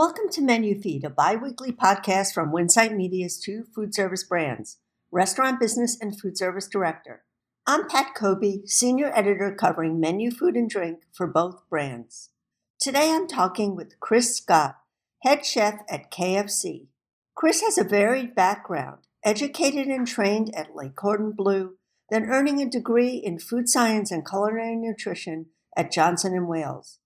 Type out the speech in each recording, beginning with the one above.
Welcome to Menu Feed, a bi weekly podcast from Winsight Media's two food service brands, Restaurant Business and Food Service Director. I'm Pat Cobe, Senior Editor covering menu, food, and drink for both brands. Today I'm talking with Chris Scott, head chef at KFC. Chris has a varied background, educated and trained at Le Cordon Bleu, then earning a degree in food science and culinary nutrition at Johnson & Wales.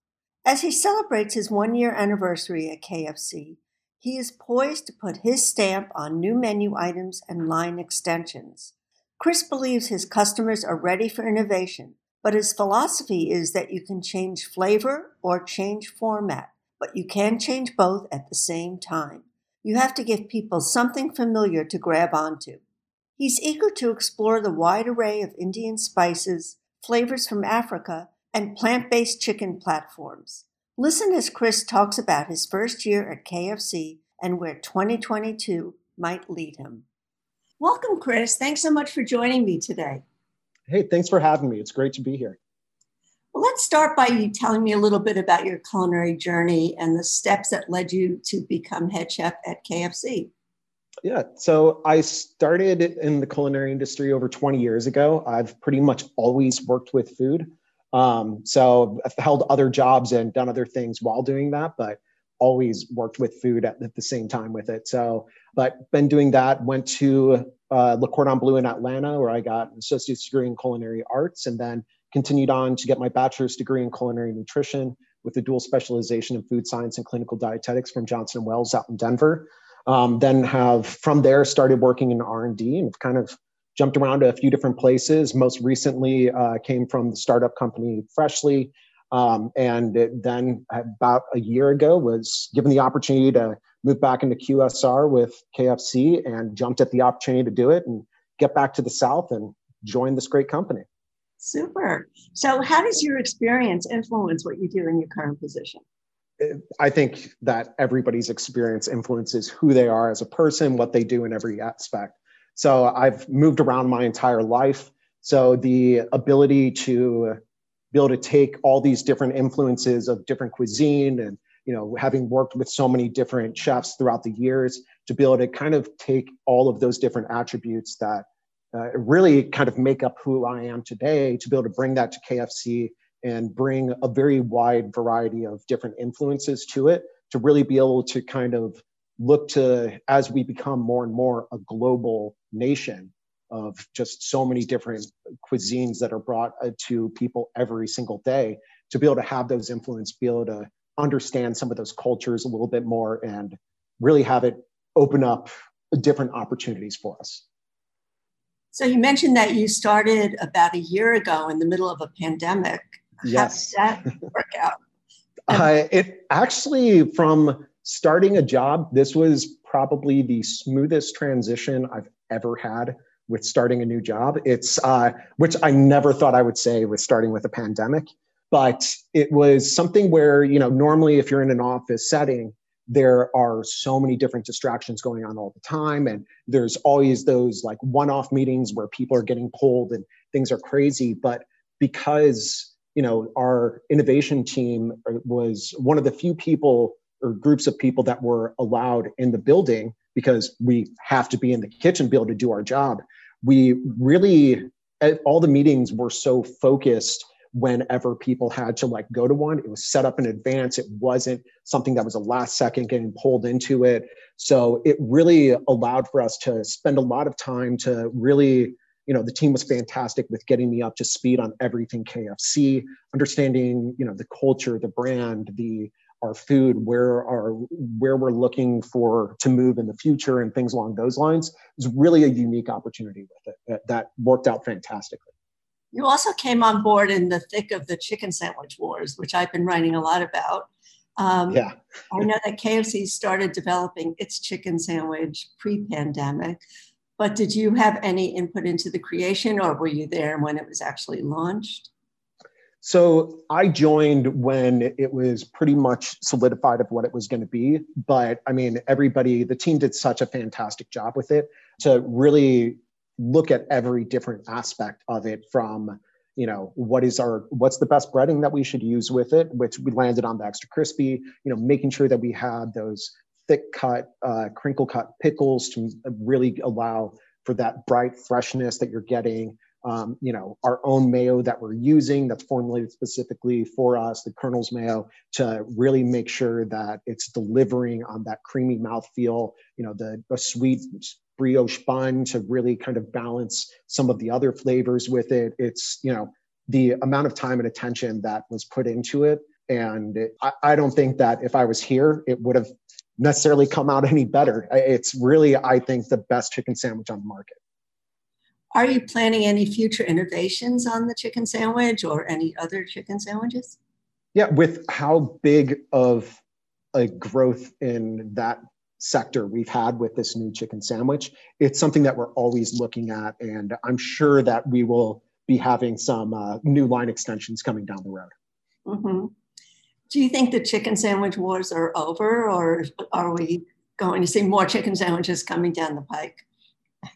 As he celebrates his one year anniversary at KFC, he is poised to put his stamp on new menu items and line extensions. Chris believes his customers are ready for innovation, but his philosophy is that you can change flavor or change format, but you can change both at the same time. You have to give people something familiar to grab onto. He's eager to explore the wide array of Indian spices, flavors from Africa, and plant based chicken platforms. Listen as Chris talks about his first year at KFC and where 2022 might lead him. Welcome, Chris. Thanks so much for joining me today. Hey, thanks for having me. It's great to be here. Well, let's start by you telling me a little bit about your culinary journey and the steps that led you to become head chef at KFC. Yeah, so I started in the culinary industry over 20 years ago. I've pretty much always worked with food. Um, so I've held other jobs and done other things while doing that, but always worked with food at, at the same time with it. So, but been doing that. Went to uh, Le Cordon Bleu in Atlanta, where I got an associate's degree in culinary arts, and then continued on to get my bachelor's degree in culinary nutrition with a dual specialization in food science and clinical dietetics from Johnson & Wales out in Denver. Um, then have from there started working in R&D and kind of jumped around to a few different places. Most recently, uh, came from the startup company Freshly, um, and then about a year ago was given the opportunity to move back into QSR with KFC and jumped at the opportunity to do it and get back to the South and join this great company. Super. So, how does your experience influence what you do in your current position? I think that everybody's experience influences who they are as a person, what they do in every aspect. So I've moved around my entire life. So the ability to be able to take all these different influences of different cuisine and you know having worked with so many different chefs throughout the years to be able to kind of take all of those different attributes that uh, really kind of make up who I am today to be able to bring that to KFC and bring a very wide variety of different influences to it to really be able to kind of look to as we become more and more a global nation of just so many different cuisines that are brought uh, to people every single day to be able to have those influence be able to understand some of those cultures a little bit more and really have it open up different opportunities for us. So you mentioned that you started about a year ago in the middle of a pandemic. Yes. how did that work out? Uh, it actually from starting a job, this was probably the smoothest transition I've ever had with starting a new job. It's uh, which I never thought I would say with starting with a pandemic, but it was something where you know normally if you're in an office setting, there are so many different distractions going on all the time, and there's always those like one-off meetings where people are getting pulled and things are crazy. But because you know our innovation team was one of the few people or groups of people that were allowed in the building because we have to be in the kitchen be able to do our job. We really, eh, all the meetings were so focused whenever people had to like go to one. It was set up in advance. It wasn't something that was a last second getting pulled into it. So it really allowed for us to spend a lot of time to really you know the team was fantastic with getting me up to speed on everything kfc understanding you know the culture the brand the our food, where our where we're looking for to move in the future, and things along those lines is really a unique opportunity with it that, worked out fantastically. You also came on board in the thick of the chicken sandwich wars, which I've been writing a lot about. Um, yeah. I know that KFC started developing its chicken sandwich pre pandemic, but did you have any input into the creation or were you there when it was actually launched? So I joined when it was pretty much solidified of what it was going to be. But I mean, everybody, the team did such a fantastic job with it to really look at every different aspect of it from you know what is our what's the best breading that we should use with it which we landed on the extra crispy you know making sure that we had those thick cut uh, crinkle cut pickles to really allow for that bright freshness that you're getting um, you know our own mayo that we're using that's formulated specifically for us the colonel's mayo to really make sure that it's delivering on that creamy mouth feel you know the, the sweet brioche bun to really kind of balance some of the other flavors with it. It's, you know, the amount of time and attention that was put into it. And it, I, I don't think that if I was here, it would have necessarily come out any better. It's really, I think, the best chicken sandwich on the market. Are you planning any future innovations on the chicken sandwich or any other chicken sandwiches? Yeah, with how big of a growth in that sector we've had with this new chicken sandwich. It's something that we're always looking at, and I'm sure that we will be having some uh, new line extensions coming down the road. Mm-hmm. Do you think the chicken sandwich wars are over, or are we going to see more chicken sandwiches coming down the pike?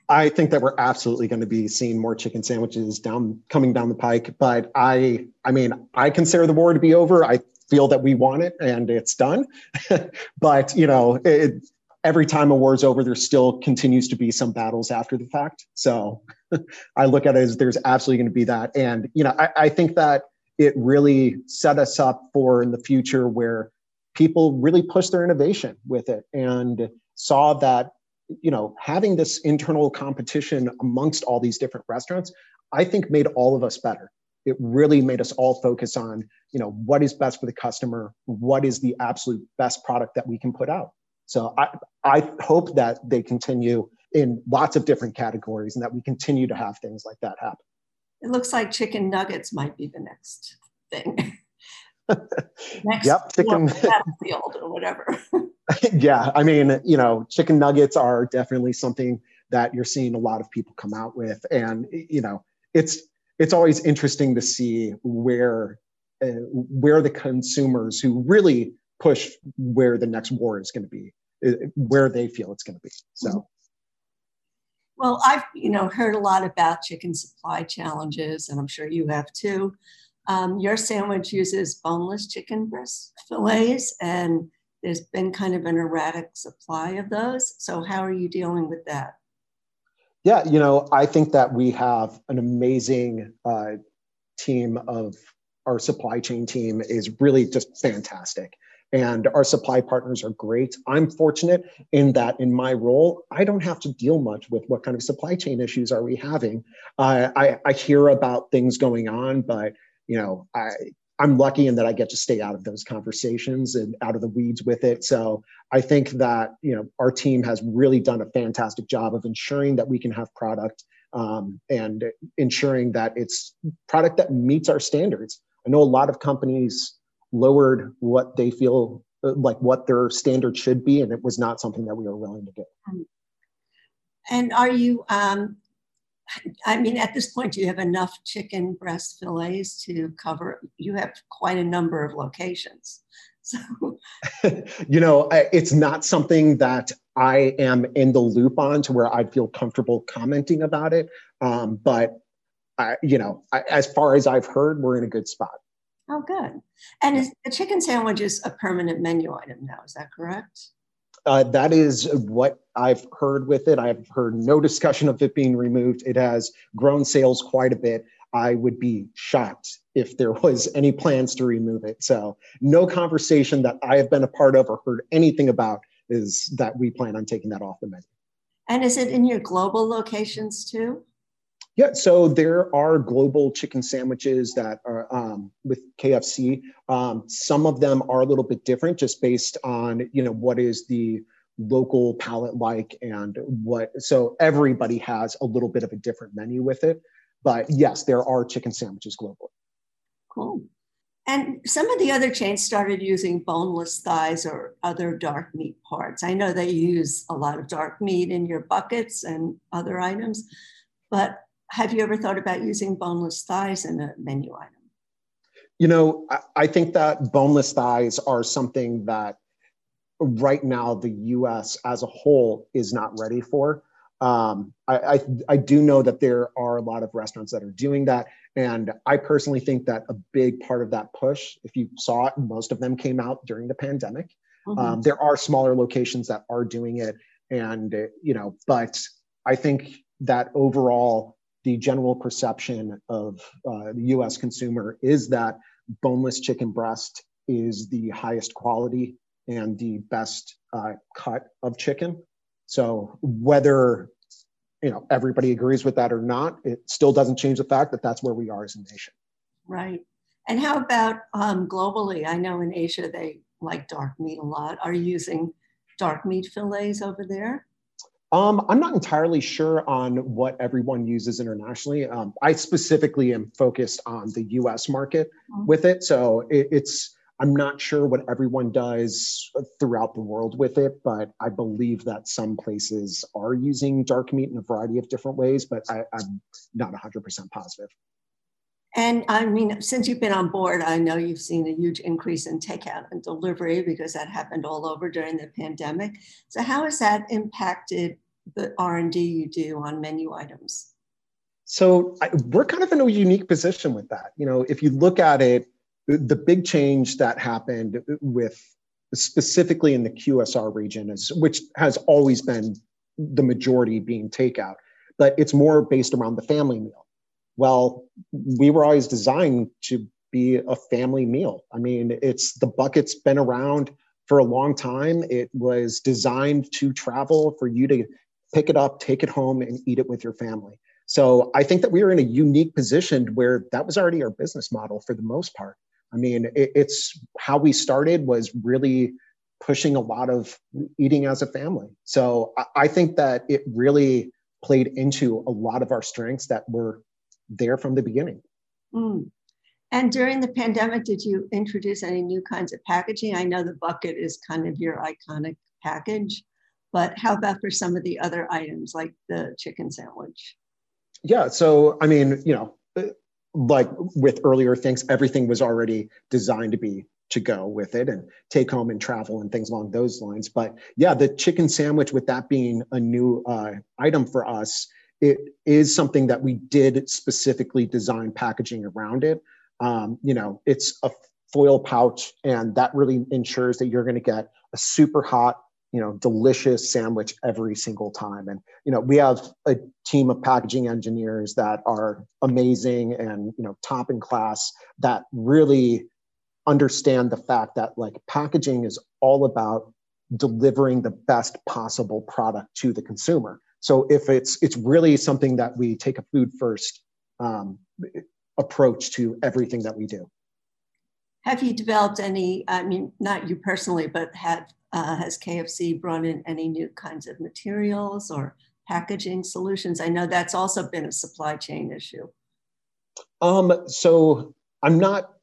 I think that we're absolutely going to be seeing more chicken sandwiches down coming down the pike. But I, I mean, I consider the war to be over. I feel that we want it and it's done. but you know, it, every time a war's over, there still continues to be some battles after the fact. So I look at it as there's absolutely going to be that. And, you know, I, I think that it really set us up for in the future where people really push their innovation with it and saw that, you know, having this internal competition amongst all these different restaurants, I think made all of us better. It really made us all focus on, you know, what is best for the customer, what is the absolute best product that we can put out. So I, I hope that they continue in lots of different categories and that we continue to have things like that happen. It looks like chicken nuggets might be the next thing. next yep, chicken battlefield or whatever. yeah, I mean, you know, chicken nuggets are definitely something that you're seeing a lot of people come out with, and you know, it's it's always interesting to see where uh, where the consumers who really push where the next war is going to be, where they feel it's going to be. So. Mm-hmm. Well, I've you know heard a lot about chicken supply challenges, and I'm sure you have too. Um, your sandwich uses boneless chicken breast fillets, and there's been kind of an erratic supply of those. So, how are you dealing with that? Yeah, you know, I think that we have an amazing uh, team of our supply chain team is really just fantastic and our supply partners are great. I'm fortunate in that in my role, I don't have to deal much with what kind of supply chain issues are we having. Uh, I, I hear about things going on, but you know, I I'm lucky in that I get to stay out of those conversations and out of the weeds with it. So I think that you know our team has really done a fantastic job of ensuring that we can have product um, and ensuring that it's product that meets our standards. I know a lot of companies lowered what they feel uh, like what their standard should be, and it was not something that we were willing to do. And are you? Um, I mean, at this point, you have enough chicken breast fillets to cover? You have quite a number of locations. So, you know, it's not something that I am in the loop on to where I feel comfortable commenting about it. Um, but I, you know, I, as far as I've heard, we're in a good spot. Oh, good. And is the chicken sandwich is a permanent menu item now? Is that correct? Uh, that is what I've heard with it. I've heard no discussion of it being removed. It has grown sales quite a bit. I would be shocked if there was any plans to remove it. So, no conversation that I have been a part of or heard anything about is that we plan on taking that off the menu. And is it in your global locations too? Yeah, so there are global chicken sandwiches that are um, with KFC. Um, some of them are a little bit different, just based on you know what is the local palate like and what. So everybody has a little bit of a different menu with it, but yes, there are chicken sandwiches globally. Cool. And some of the other chains started using boneless thighs or other dark meat parts. I know they use a lot of dark meat in your buckets and other items, but have you ever thought about using boneless thighs in a menu item? You know, I, think that boneless thighs are something that right now the US as a whole is not ready for. um, I, I, I do know that there are a lot of restaurants that are doing that, and I personally think that a big part of that push, if you saw it, most of them came out during the pandemic. Mm-hmm. Um, there are smaller locations that are doing it, and you know, but I think that overall, the general perception of uh, the U.S. consumer is that boneless chicken breast is the highest quality and the best uh, cut of chicken. So whether you know everybody agrees with that or not, it still doesn't change the fact that that's where we are as a nation. Right. And how about um, globally? I know in Asia they like dark meat a lot. Are you using dark meat fillets over there? Um, I'm not entirely sure on what everyone uses internationally. Um, I specifically am focused on the U.S. market mm-hmm. with it, so it, it's I'm not sure what everyone does throughout the world with it, but I believe that some places are using dark meat in a variety of different ways, but I, am not 100% positive. And I mean, since you've been on board, I know you've seen a huge increase in takeout and delivery because that happened all over during the pandemic. So how has that impacted the R&D you do on menu items? So I, we're kind of in a unique position with that. You know, if you look at it, the big change that happened with specifically in the QSR region is which has always been the majority being takeout, but it's more based around the family meal. Well, we were always designed to be a family meal. I mean, it's the bucket's been around for a long time. It was designed to travel for you to pick it up, take it home, and eat it with your family. So I think that we are in a unique position where that was already our business model for the most part. I mean, it, it's how we started was really pushing a lot of eating as a family. So I, I think that it really played into a lot of our strengths that were there from the beginning. Mm. And during the pandemic, did you introduce any new kinds of packaging? I know the bucket is kind of your iconic package, but how about for some of the other items like the chicken sandwich? Yeah, so I mean, you know, like with earlier things, everything was already designed to be to go with it and take home and travel and things along those lines. But yeah, the chicken sandwich, with that being a new uh, item for us, it is something that we did specifically design packaging around it. Um, you know, it's a foil pouch, and that really ensures that you're going to get a super hot you know delicious sandwich every single time and you know we have a team of packaging engineers that are amazing and you know top in class that really understand the fact that like packaging is all about delivering the best possible product to the consumer so if it's it's really something that we take a food first um, approach to everything that we do have you developed any i mean not you personally but have uh, has KFC brought in any new kinds of materials or packaging solutions? I know that's also been a supply chain issue. Um, so I'm not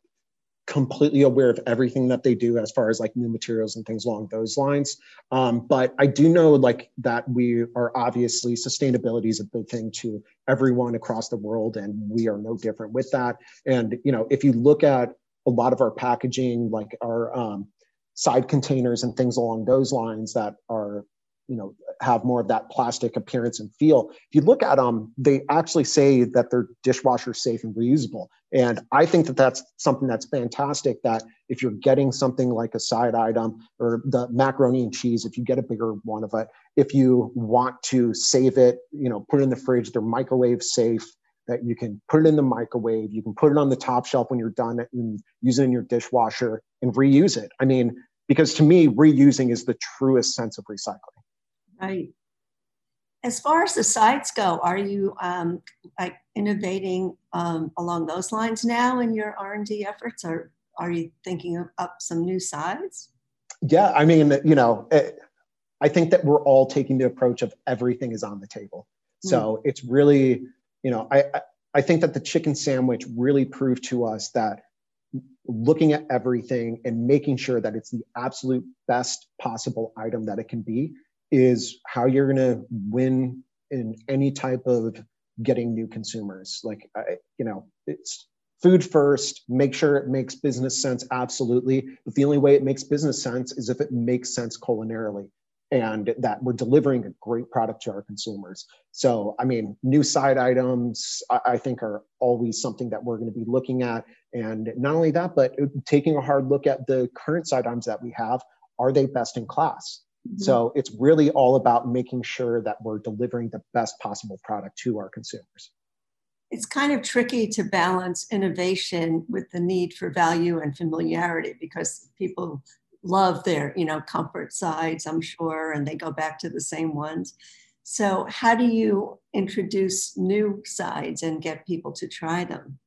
completely aware of everything that they do as far as like new materials and things along those lines. Um, but I do know like that we are obviously sustainability is a big thing to everyone across the world, and we are no different with that. And you know, if you look at a lot of our packaging, like our um, side containers and things along those lines that are you know have more of that plastic appearance and feel if you look at them they actually say that they're dishwasher safe and reusable and i think that that's something that's fantastic that if you're getting something like a side item or the macaroni and cheese if you get a bigger one of it if you want to save it you know put it in the fridge they're microwave safe that you can put it in the microwave you can put it on the top shelf when you're done and use it in your dishwasher and reuse it. I mean, because to me, reusing is the truest sense of recycling. Right. As far as the sides go, are you um, like innovating um, along those lines now in your R and D efforts, or are you thinking of up some new sides? Yeah, I mean, you know, it, eh, I think that we're all taking the approach of everything is on the table. Hmm. So it's really, you know, I I think that the chicken sandwich really proved to us that looking at everything and making sure that it's the absolute best possible item that it can be is how you're going to win in any type of getting new consumers like I, you know it's food first make sure it makes business sense absolutely but the only way it makes business sense is if it makes sense culinarily and that we're delivering a great product to our consumers. So, I mean, new side items, I, think, are always something that we're going to be looking at. And not only that, but taking a hard look at the current side items that we have. Are they best in class? Mm-hmm. So, it's really all about making sure that we're delivering the best possible product to our consumers. It's kind of tricky to balance innovation with the need for value and familiarity because people love their you know comfort sides i'm sure and they go back to the same ones so how do you introduce new sides and get people to try them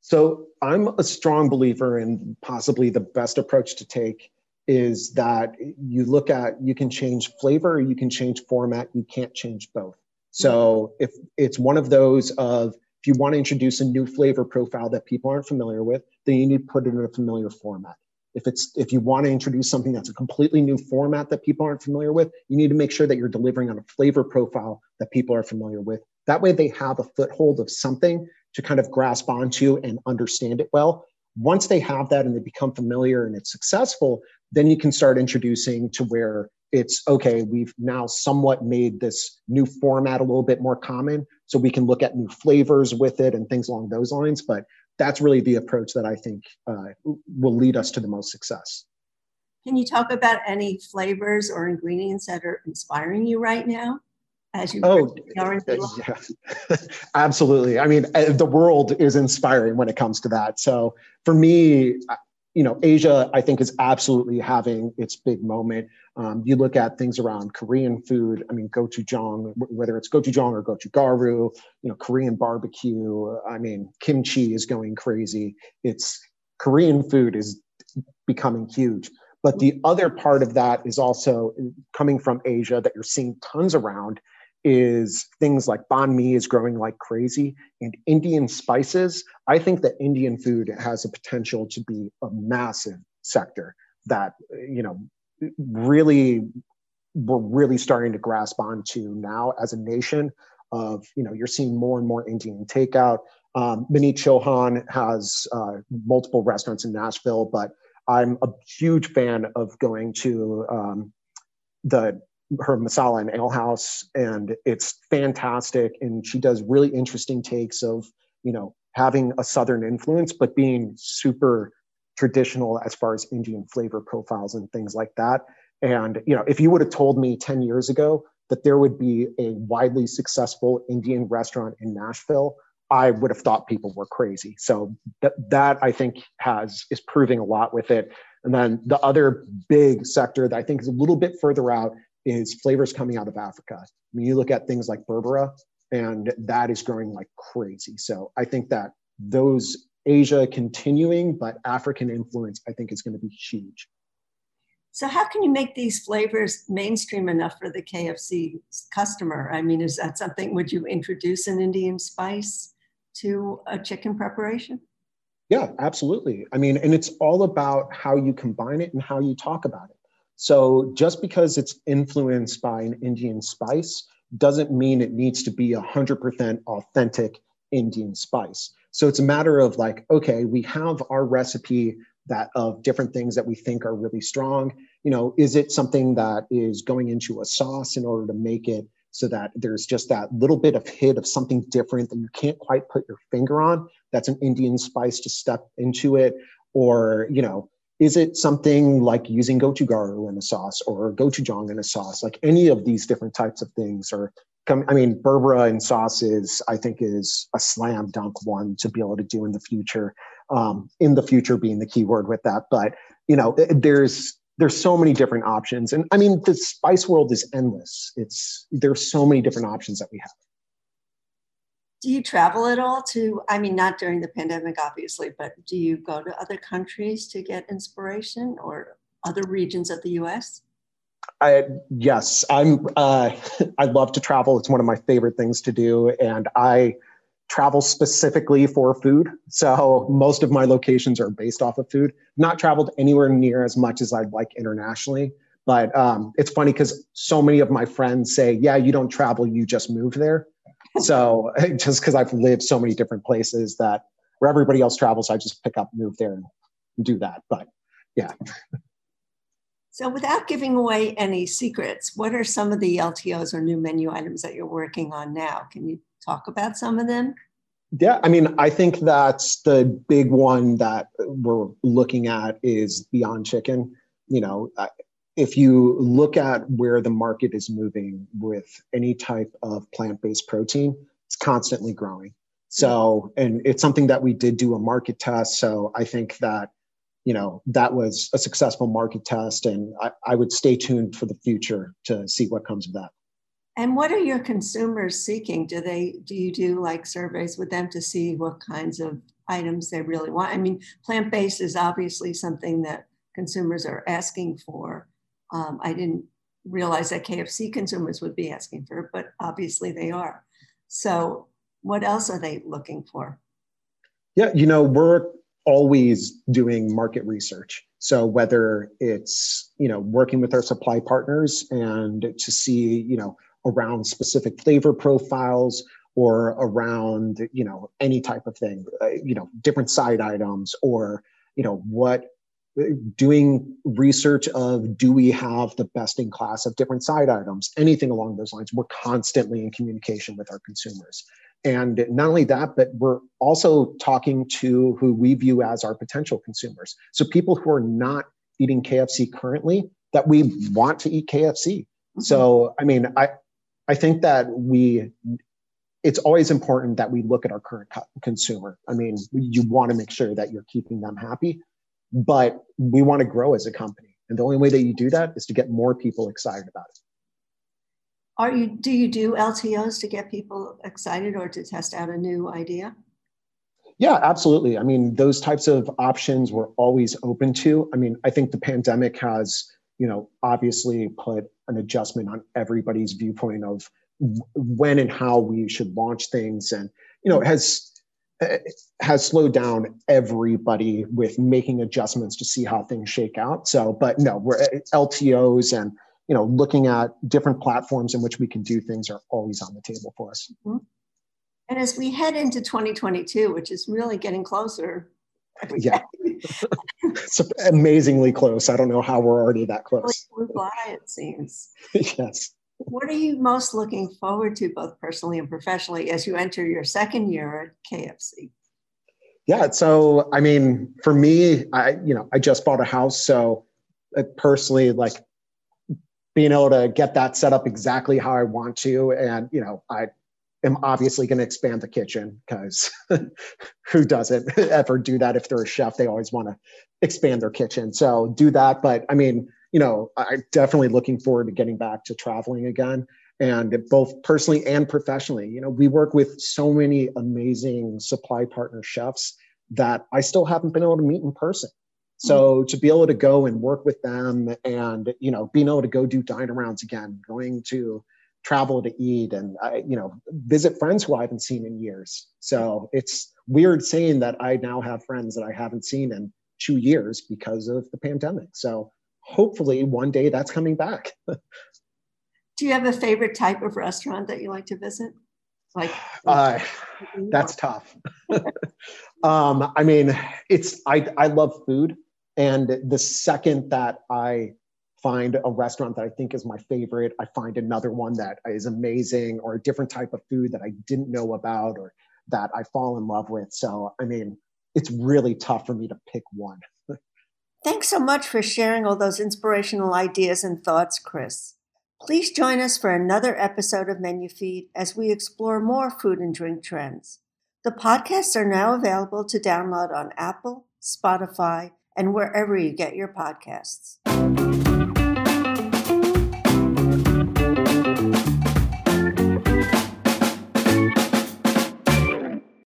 so i'm a strong believer in possibly the best approach to take is that you look at you can change flavor you can change format you can't change both. So if it's one of those of if you want to introduce a new flavor profile that people aren't familiar with then you need to put it in a familiar format. If it's if you want to introduce something that's a completely new format that people aren't familiar with you need to make sure that you're delivering on a flavor profile that people are familiar with. That way they have a foothold of something to kind of grasp onto and understand it well. Once they have that and they become familiar and it's successful then you can start introducing to where it's okay we've now somewhat made this new format a little bit more common so we can look at new flavors with it and things along those lines but that's really the approach that I think uh, will lead us to the most success. Can you talk about any flavors or ingredients that are inspiring you right now? As you oh, yeah. absolutely. I mean, uh, the world is inspiring when it comes to that. So for me, you know, Asia, I think, is absolutely having its big moment. Um, you look at things around Korean food. I mean, gochujang, whether it's gochujang or gochugaru, you know, Korean barbecue. I mean, kimchi is going crazy. It's Korean food is becoming huge. But the other part of that is also coming from Asia that you're seeing tons around is things like banh mi is growing like crazy and indian spices i think that indian food has a potential to be a massive sector that you know really we're really starting to grasp onto now as a nation of you know you're seeing more and more indian takeout. Um, Maneet Chauhan has uh, multiple restaurants in Nashville, but I'm a huge fan of going to um, the her masala and ale house and it's fantastic. And she does really interesting takes of you know having a southern influence but being super traditional as far as indian flavor profiles and things like that. And you know if you would have told me 10 years ago that there would be a widely successful indian restaurant in nashville i would have thought people were crazy. So that that i think has is proving a lot with it. And then the other big sector that i think is a little bit further out is flavors coming out of Africa. I mean, you look at things like Berbera, and that is growing like crazy. So I think that those Asia continuing, but African influence, I think is going to be huge. So how can you make these flavors mainstream enough for the KFC customer? I mean, is that something? Would you introduce an Indian spice to a chicken preparation? Yeah, absolutely. I mean, and it's all about how you combine it and how you talk about it. So just because it's influenced by an Indian spice doesn't mean it needs to be 100% authentic Indian spice. So it's a matter of like, okay, we have our recipe that of different things that we think are really strong. You know, is it something that is going into a sauce in order to make it so that there's just that little bit of hit of something different that you can't quite put your finger on? That's an Indian spice to step into it. Or, you know, is it something like using gochugaru in a sauce or gochujang in a sauce? Like any of these different types of things or I mean, Berbera in sauces, I think is a slam dunk one to be able to do in the future. Um, in the future being the key word with that. But, you know, there's, there's so many different options. And I mean, the spice world is endless. It's, there's so many different options that we have do you travel at all to i mean not during the pandemic obviously but do you go to other countries to get inspiration or other regions of the us I, yes i'm uh, i love to travel. It's one of my favorite things to do and i travel specifically for food. So most of my locations are based off of food. Not traveled anywhere near as much as i'd like internationally but um, it's funny because so many of my friends say yeah you don't travel you just move there so just because I've lived so many different places that where everybody else travels, I just pick up, move there, and do that. But yeah. So, without giving away any secrets, what are some of the LTOs or new menu items that you're working on now? Can you talk about some of them? Yeah, I mean, I think that's the big one that we're looking at is Beyond Chicken. You know, if you look at where the market is moving with any type of plant based protein, it's constantly growing. So, and it's something that we did do a market test. So, I think that you know that was a successful market test and I, I, would stay tuned for the future to see what comes of that and what are your consumers seeking do they do you do like surveys with them to see what kinds of items they really want i mean plant-based is obviously something that consumers are asking for um, i didn't realize that kfc consumers would be asking for it but obviously they are so what else are they looking for yeah you know we're always doing market research. So whether it's you know working with our supply partners and to see you know around specific flavor profiles or around you know any type of thing, uh, you know different side items or you know what doing research of do we have the best in class of different side items anything along those lines we're constantly in communication with our consumers and not only that, but we're also talking to who we view as our potential consumers. So people who are not eating KFC currently that we want to eat KFC. Mm-hmm. So, I mean, I, I think that we, it's always important that we look at our current co- consumer. I mean, you want to make sure that you're keeping them happy, but we want to grow as a company. And the only way that you do that is to get more people excited about it. Are you do you do LTOs to get people excited or to test out a new idea? Yeah, absolutely. I mean, those types of options we're always open to. I mean, I think the pandemic has, you know, obviously put an adjustment on everybody's viewpoint of when and how we should launch things and you know, it has has slowed down everybody with making adjustments to see how things shake out. So, but no, we're LTOs and you know, looking at different platforms in which we can do things are always on the table for us. Mm-hmm. And as we head into 2022, which is really getting closer. Yeah. it's amazingly close. I don't know how we're already that close. Flew by, it seems. yes. What are you most looking forward to, both personally and professionally, as you enter your second year at KFC? Yeah. So, I mean, for me, I, you know, I just bought a house. So, uh, personally, like being able to get that set up exactly how I want to. And, you know, I am obviously going to expand the kitchen because who doesn't ever do that if they're a chef? They always want to expand their kitchen. So do that. But I mean, you know, I'm definitely looking forward to getting back to traveling again. And both personally and professionally, you know, we work with so many amazing supply partner chefs that I still haven't been able to meet in person. So mm-hmm. to be able to go and work with them and, you know, being able to go do dine arounds again, going to travel to eat and, I, you know, visit friends who I haven't seen in years. So it's weird saying that I now have friends that I haven't seen in two years because of the pandemic. So hopefully one day that's coming back. Do you have a favorite type of restaurant that you like to visit? Like, uh, that's tough. um, I mean, it's I I love food. And the second that I find a restaurant that I think is my favorite, I find another one that is amazing or a different type of food that I didn't know about or that I fall in love with. So, I mean, it's really tough for me to pick one. Thanks so much for sharing all those inspirational ideas and thoughts, Chris. Please join us for another episode of Menu Feed as we explore more food and drink trends. The podcasts are now available to download on Apple, Spotify, and wherever you get your podcasts.